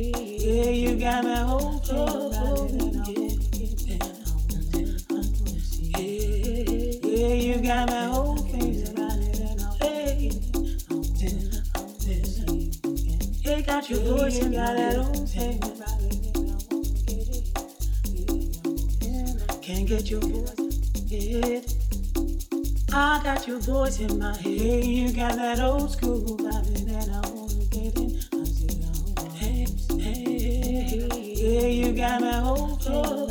Yeah, you got me hoping. Yeah, you got me hoping. Hey, got you got that own thing. Can't get your voice. I got your voice in my head. You got that old school vibe. say you got my whole soul.